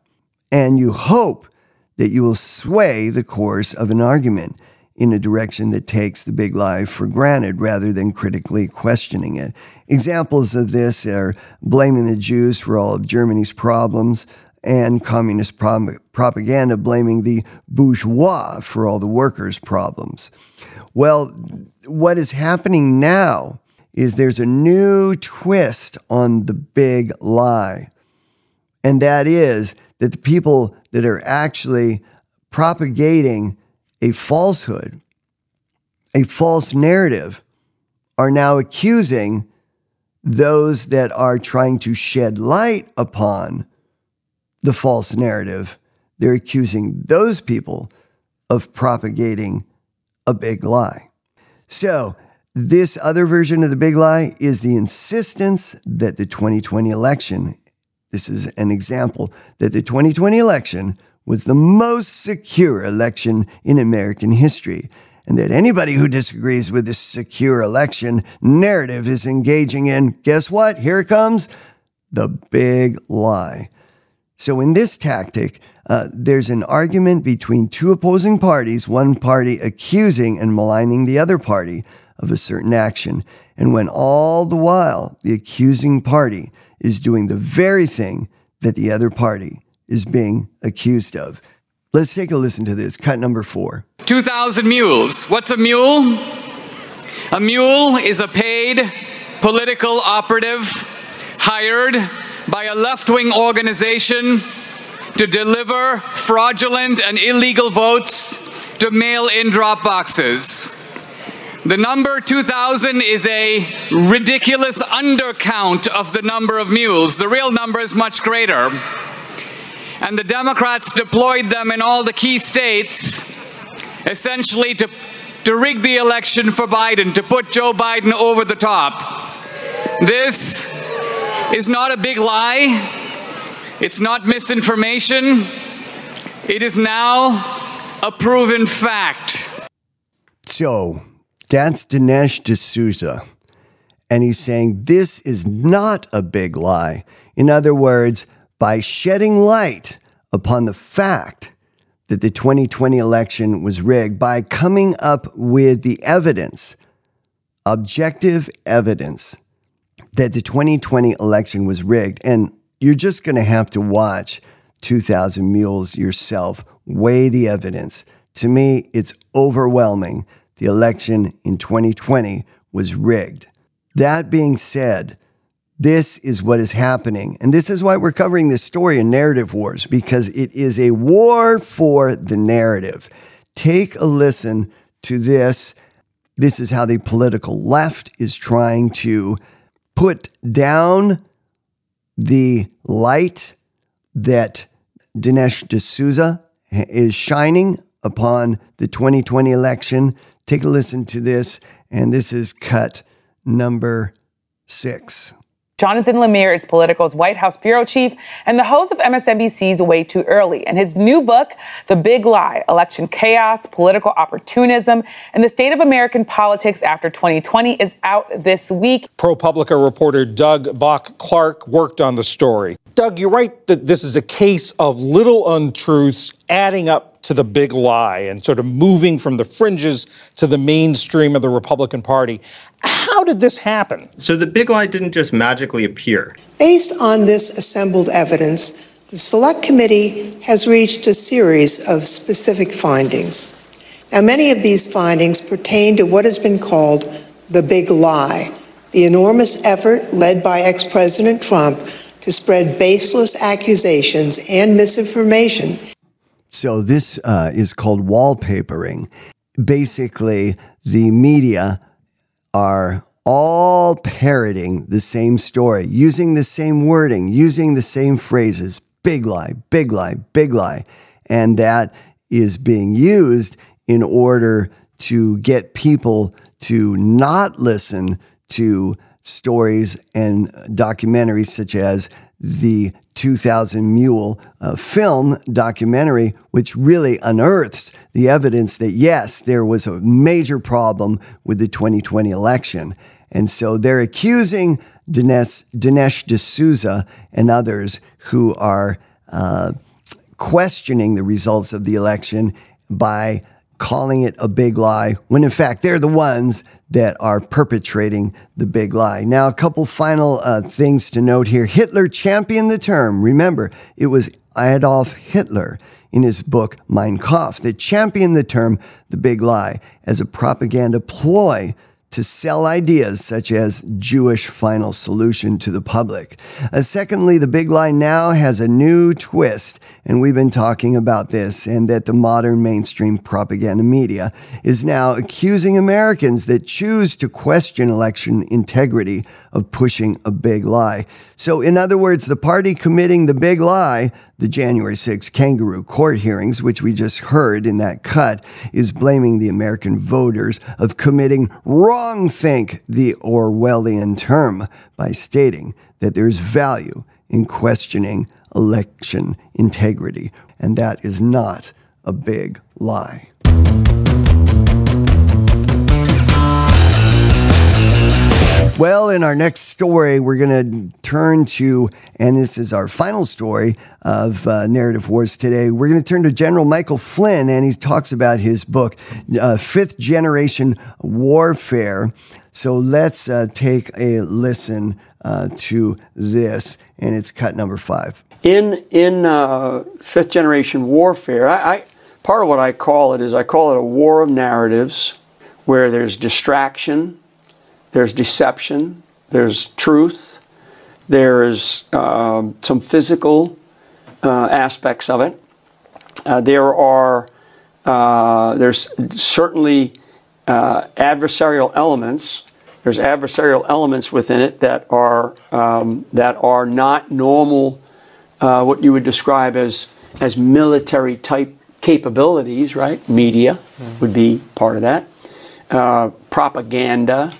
And you hope that you will sway the course of an argument in a direction that takes the big lie for granted rather than critically questioning it. Examples of this are blaming the Jews for all of Germany's problems and communist pro- propaganda blaming the bourgeois for all the workers' problems. Well, what is happening now is there's a new twist on the big lie. And that is that the people that are actually propagating a falsehood, a false narrative, are now accusing those that are trying to shed light upon the false narrative. They're accusing those people of propagating a big lie. So, this other version of the big lie is the insistence that the 2020 election, this is an example, that the 2020 election was the most secure election in American history, and that anybody who disagrees with this secure election narrative is engaging in, guess what? Here comes the big lie. So, in this tactic, uh, there's an argument between two opposing parties, one party accusing and maligning the other party of a certain action. And when all the while the accusing party is doing the very thing that the other party is being accused of. Let's take a listen to this. Cut number four 2,000 mules. What's a mule? A mule is a paid political operative hired by a left wing organization to deliver fraudulent and illegal votes to mail in drop boxes. The number 2,000 is a ridiculous undercount of the number of mules. The real number is much greater and the Democrats deployed them in all the key states essentially to, to rig the election for Biden, to put Joe Biden over the top. This is not a big lie. It's not misinformation. It is now a proven fact. So that's Dinesh D'Souza. And he's saying this is not a big lie. In other words, by shedding light upon the fact that the 2020 election was rigged, by coming up with the evidence, objective evidence, that the 2020 election was rigged. And you're just going to have to watch 2000 Mules yourself, weigh the evidence. To me, it's overwhelming. The election in 2020 was rigged. That being said, this is what is happening. And this is why we're covering this story in Narrative Wars, because it is a war for the narrative. Take a listen to this. This is how the political left is trying to put down the light that Dinesh D'Souza is shining upon the 2020 election. Take a listen to this, and this is cut number six. Jonathan Lemire is Politico's White House bureau chief and the host of MSNBC's Way Too Early. And his new book, The Big Lie Election Chaos, Political Opportunism, and the State of American Politics After 2020 is out this week. ProPublica reporter Doug Bock Clark worked on the story. Doug, you're right that this is a case of little untruths adding up to the big lie and sort of moving from the fringes to the mainstream of the Republican Party. How did this happen? So the big lie didn't just magically appear. Based on this assembled evidence, the Select Committee has reached a series of specific findings. Now, many of these findings pertain to what has been called the big lie, the enormous effort led by ex President Trump to spread baseless accusations and misinformation. So, this uh, is called wallpapering. Basically, the media are all parroting the same story, using the same wording, using the same phrases big lie, big lie, big lie. And that is being used in order to get people to not listen to stories and documentaries such as the 2000 Mule uh, film documentary, which really unearths the evidence that yes, there was a major problem with the 2020 election. And so they're accusing Dinesh, Dinesh D'Souza and others who are uh, questioning the results of the election by calling it a big lie, when in fact they're the ones that are perpetrating the big lie. Now, a couple final uh, things to note here. Hitler championed the term. Remember, it was Adolf Hitler in his book Mein Kampf that championed the term the big lie as a propaganda ploy to sell ideas such as Jewish final solution to the public. Uh, secondly, the big lie now has a new twist, and we've been talking about this, and that the modern mainstream propaganda media is now accusing Americans that choose to question election integrity of pushing a big lie. So, in other words, the party committing the big lie, the January 6 kangaroo court hearings, which we just heard in that cut, is blaming the American voters of committing wrong think, the Orwellian term, by stating that there's value in questioning election integrity. And that is not a big lie. Well, in our next story, we're going to turn to, and this is our final story of uh, Narrative Wars today. We're going to turn to General Michael Flynn, and he talks about his book, uh, Fifth Generation Warfare. So let's uh, take a listen uh, to this, and it's cut number five. In in uh, fifth generation warfare, I, I part of what I call it is I call it a war of narratives, where there's distraction there's deception, there's truth, there's um, some physical uh, aspects of it. Uh, there are uh, there's certainly uh, adversarial elements. There's adversarial elements within it that are um, that are not normal, uh, what you would describe as as military type capabilities. Right, media mm-hmm. would be part of that. Uh, propaganda,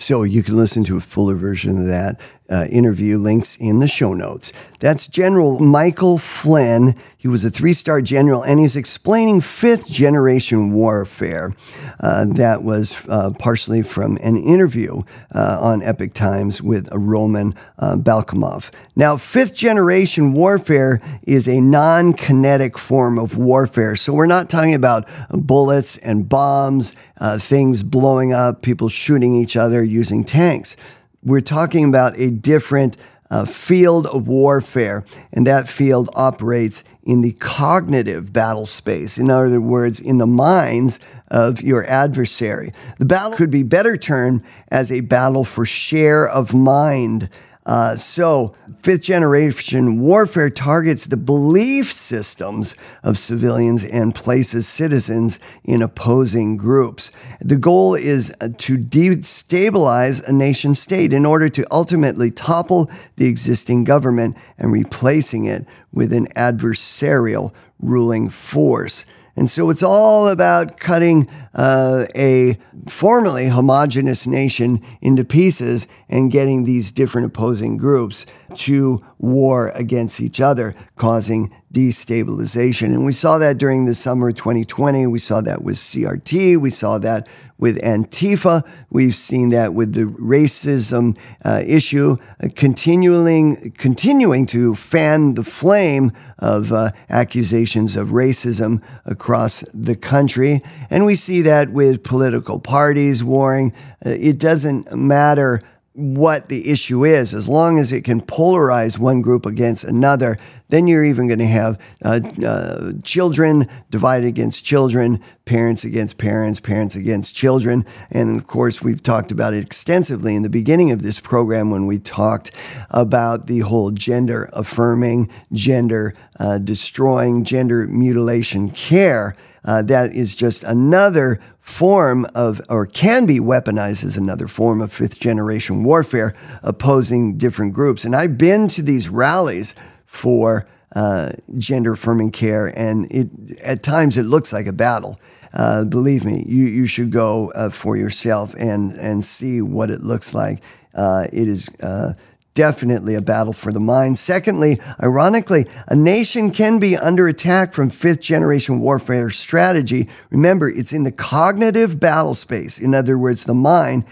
so you can listen to a fuller version of that uh, interview, links in the show notes. That's General Michael Flynn. He was a three star general, and he's explaining fifth generation warfare. Uh, that was uh, partially from an interview uh, on Epoch Times with Roman uh, Balmakov. Now, fifth generation warfare is a non kinetic form of warfare. So we're not talking about bullets and bombs, uh, things blowing up, people shooting each other using tanks we're talking about a different uh, field of warfare, and that field operates in the cognitive battle space. In other words, in the minds of your adversary. The battle could be better termed as a battle for share of mind uh, so, fifth generation warfare targets the belief systems of civilians and places citizens in opposing groups. The goal is uh, to destabilize a nation state in order to ultimately topple the existing government and replacing it with an adversarial ruling force. And so it's all about cutting uh, a formerly homogenous nation into pieces and getting these different opposing groups to war against each other, causing destabilization. And we saw that during the summer of 2020. We saw that with CRT. We saw that with Antifa. We've seen that with the racism uh, issue, uh, continuing, continuing to fan the flame of uh, accusations of racism across the country. And we see that with political parties warring. Uh, it doesn't matter what the issue is, as long as it can polarize one group against another, then you're even going to have uh, uh, children divided against children, parents against parents, parents against children. And of course, we've talked about it extensively in the beginning of this program when we talked about the whole gender affirming, gender uh, destroying, gender mutilation care. Uh, that is just another form of, or can be weaponized as another form of fifth generation warfare opposing different groups. And I've been to these rallies for uh, gender affirming care, and it at times it looks like a battle. Uh, believe me, you, you should go uh, for yourself and, and see what it looks like. Uh, it is uh, definitely a battle for the mind. Secondly, ironically, a nation can be under attack from fifth generation warfare strategy. Remember, it's in the cognitive battle space, in other words, the mind.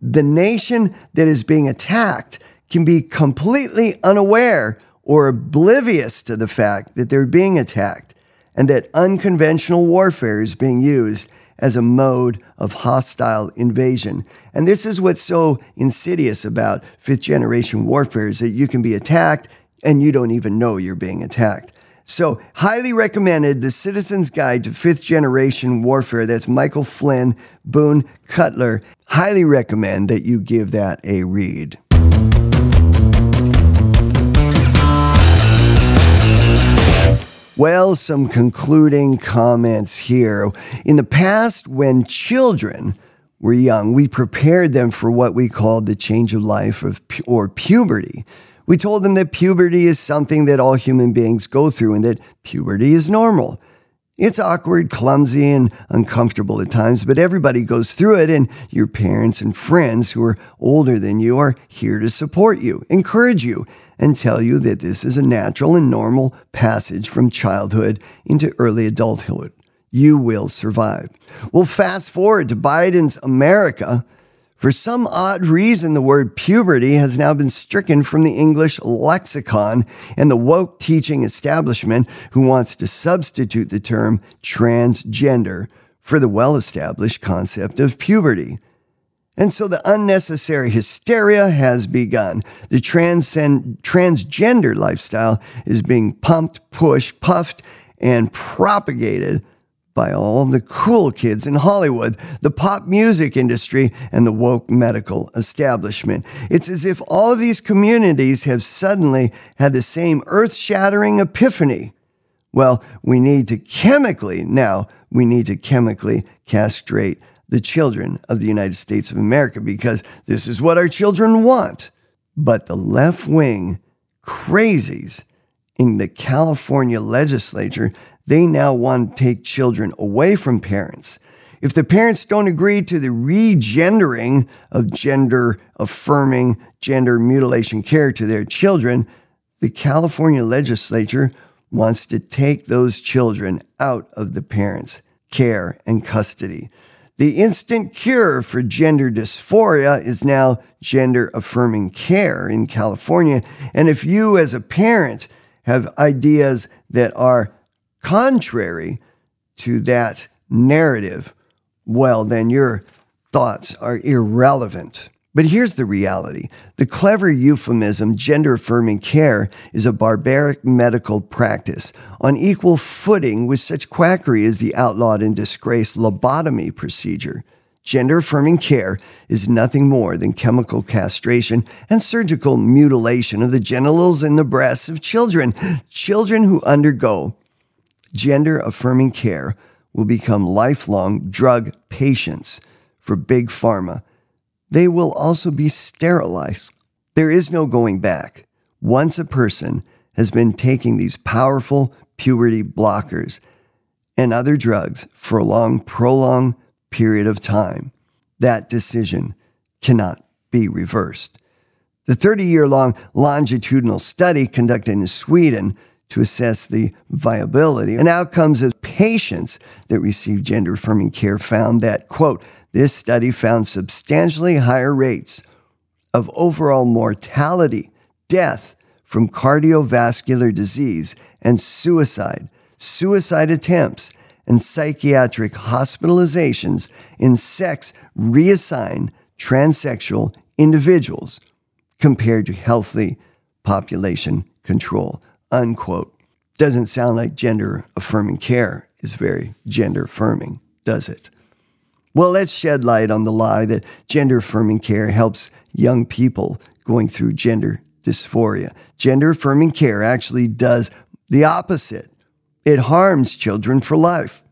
The nation that is being attacked can be completely unaware or oblivious to the fact that they're being attacked and that unconventional warfare is being used as a mode of hostile invasion. And this is what's so insidious about fifth generation warfare is that you can be attacked and you don't even know you're being attacked. So, highly recommended The Citizen's Guide to Fifth Generation Warfare. That's Michael Flynn, Boone Cutler. Highly recommend that you give that a read. Well, some concluding comments here. In the past, when children were young, we prepared them for what we called the change of life of, or puberty. We told them that puberty is something that all human beings go through and that puberty is normal. It's awkward, clumsy, and uncomfortable at times, but everybody goes through it, and your parents and friends who are older than you are here to support you, encourage you, and tell you that this is a natural and normal passage from childhood into early adulthood. You will survive. Well, fast forward to Biden's America. For some odd reason, the word puberty has now been stricken from the English lexicon, and the woke teaching establishment who wants to substitute the term transgender for the well established concept of puberty. And so the unnecessary hysteria has begun. The transcend, transgender lifestyle is being pumped, pushed, puffed, and propagated by all the cool kids in Hollywood, the pop music industry, and the woke medical establishment. It's as if all of these communities have suddenly had the same earth shattering epiphany. Well, we need to chemically, now, we need to chemically castrate the children of the United States of America because this is what our children want. But the left wing crazies in the California legislature, they now want to take children away from parents. If the parents don't agree to the regendering of gender affirming, gender mutilation care to their children, the California legislature wants to take those children out of the parents' care and custody. The instant cure for gender dysphoria is now gender affirming care in California. And if you, as a parent, have ideas that are contrary to that narrative, well, then your thoughts are irrelevant. But here's the reality the clever euphemism, gender affirming care, is a barbaric medical practice on equal footing with such quackery as the outlawed and disgraced lobotomy procedure. Gender affirming care is nothing more than chemical castration and surgical mutilation of the genitals and the breasts of children. Children who undergo gender affirming care will become lifelong drug patients for Big Pharma they will also be sterilized. There is no going back. Once a person has been taking these powerful puberty blockers and other drugs for a long, prolonged period of time, that decision cannot be reversed. The 30 year long longitudinal study conducted in Sweden to assess the viability and outcomes of patients that receive gender affirming care found that, quote, this study found substantially higher rates of overall mortality, death from cardiovascular disease, and suicide, suicide attempts, and psychiatric hospitalizations in sex reassigned transsexual individuals compared to healthy population control. Unquote. Doesn't sound like gender affirming care is very gender affirming, does it? Well, let's shed light on the lie that gender affirming care helps young people going through gender dysphoria. Gender affirming care actually does the opposite it harms children for life.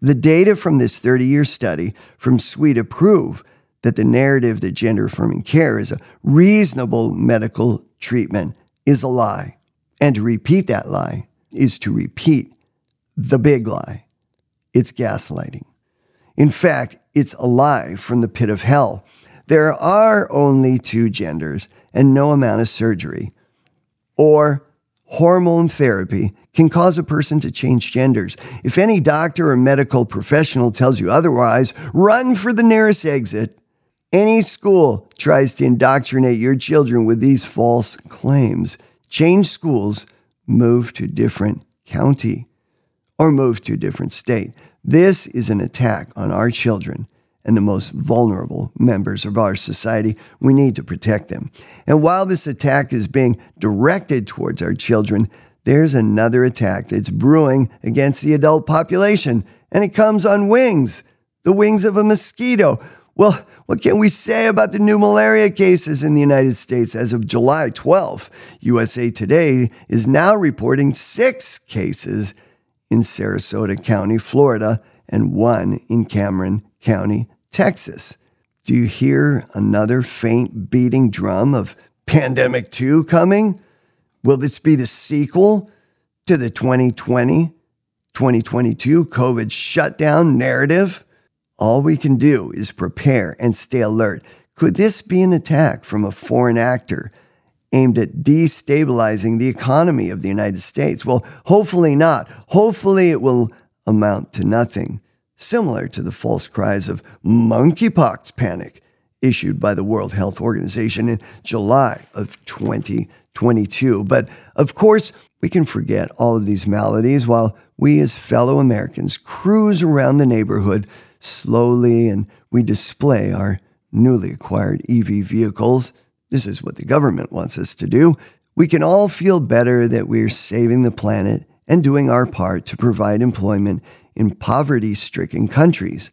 The data from this 30 year study from Sweden prove that the narrative that gender affirming care is a reasonable medical treatment is a lie. And to repeat that lie is to repeat the big lie. It's gaslighting. In fact, it's a lie from the pit of hell. There are only two genders and no amount of surgery or hormone therapy can cause a person to change genders. If any doctor or medical professional tells you otherwise, run for the nearest exit. Any school tries to indoctrinate your children with these false claims. Change schools, move to different county, or move to a different state. This is an attack on our children and the most vulnerable members of our society. We need to protect them. And while this attack is being directed towards our children, there's another attack that's brewing against the adult population, and it comes on wings the wings of a mosquito. Well, what can we say about the new malaria cases in the United States as of July 12? USA Today is now reporting six cases in Sarasota County, Florida, and one in Cameron County, Texas. Do you hear another faint beating drum of Pandemic 2 coming? Will this be the sequel to the 2020 2022 COVID shutdown narrative? All we can do is prepare and stay alert. Could this be an attack from a foreign actor aimed at destabilizing the economy of the United States? Well, hopefully not. Hopefully it will amount to nothing, similar to the false cries of monkeypox panic issued by the World Health Organization in July of 2022. But of course, we can forget all of these maladies while we, as fellow Americans, cruise around the neighborhood slowly and we display our newly acquired EV vehicles. This is what the government wants us to do. We can all feel better that we're saving the planet and doing our part to provide employment in poverty stricken countries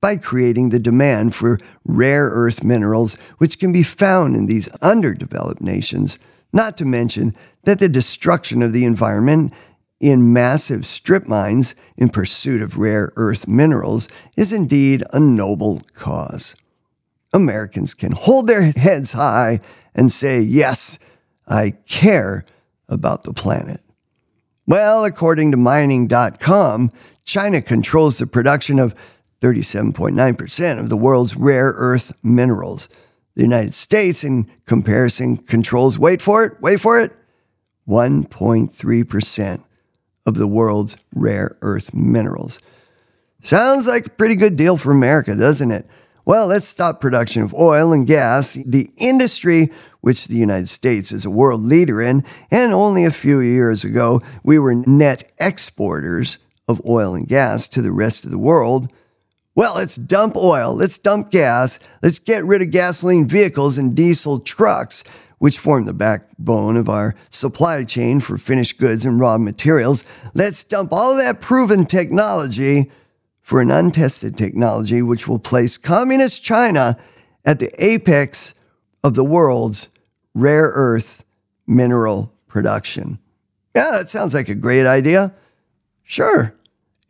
by creating the demand for rare earth minerals, which can be found in these underdeveloped nations, not to mention that the destruction of the environment in massive strip mines in pursuit of rare earth minerals is indeed a noble cause. Americans can hold their heads high and say, Yes, I care about the planet. Well, according to mining.com, China controls the production of 37.9% of the world's rare earth minerals. The United States, in comparison, controls, wait for it, wait for it, 1.3% of the world's rare earth minerals. Sounds like a pretty good deal for America, doesn't it? Well, let's stop production of oil and gas, the industry which the United States is a world leader in, and only a few years ago we were net exporters of oil and gas to the rest of the world. Well, let's dump oil, let's dump gas, let's get rid of gasoline vehicles and diesel trucks, which form the backbone of our supply chain for finished goods and raw materials. Let's dump all that proven technology for an untested technology which will place communist China at the apex of the world's rare earth mineral production. Yeah, that sounds like a great idea. Sure.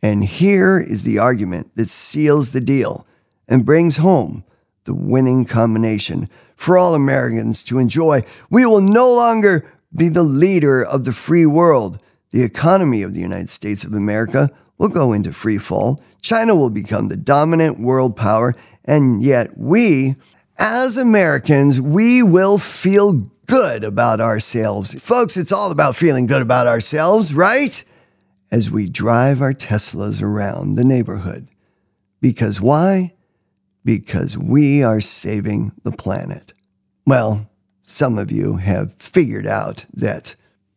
And here is the argument that seals the deal and brings home the winning combination for all Americans to enjoy. We will no longer be the leader of the free world. The economy of the United States of America will go into free fall. China will become the dominant world power. And yet, we, as Americans, we will feel good about ourselves. Folks, it's all about feeling good about ourselves, right? As we drive our Teslas around the neighborhood. Because why? Because we are saving the planet. Well, some of you have figured out that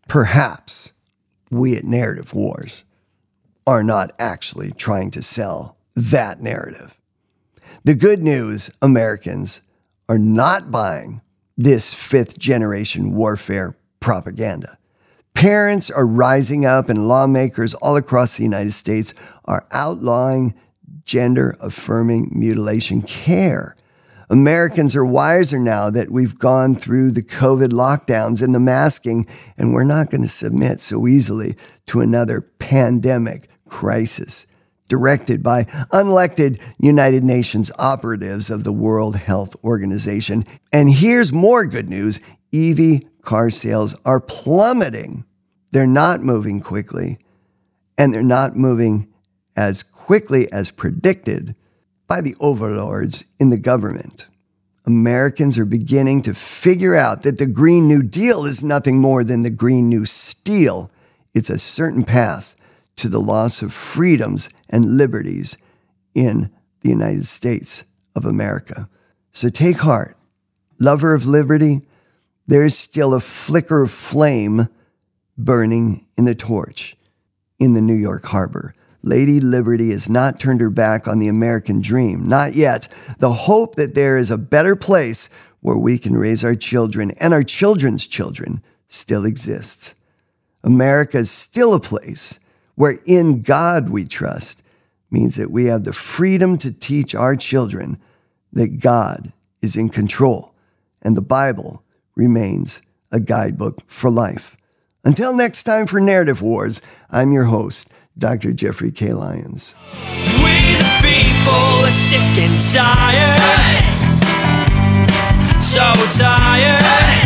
perhaps we at Narrative Wars are not actually trying to sell that narrative. The good news Americans are not buying this fifth generation warfare propaganda. Parents are rising up, and lawmakers all across the United States are outlawing gender affirming mutilation care. Americans are wiser now that we've gone through the COVID lockdowns and the masking, and we're not going to submit so easily to another pandemic crisis directed by unelected United Nations operatives of the World Health Organization. And here's more good news EV car sales are plummeting. They're not moving quickly, and they're not moving as quickly as predicted by the overlords in the government. Americans are beginning to figure out that the Green New Deal is nothing more than the Green New Steal. It's a certain path to the loss of freedoms and liberties in the United States of America. So take heart, lover of liberty. There is still a flicker of flame burning in the torch in the New York harbor. Lady Liberty has not turned her back on the American dream, not yet. The hope that there is a better place where we can raise our children and our children's children still exists. America is still a place where in God we trust means that we have the freedom to teach our children that God is in control and the Bible remains a guidebook for life. Until next time for Narrative Wars, I'm your host, Dr. Jeffrey K. Lyons. We the people are sick and tired. So tired.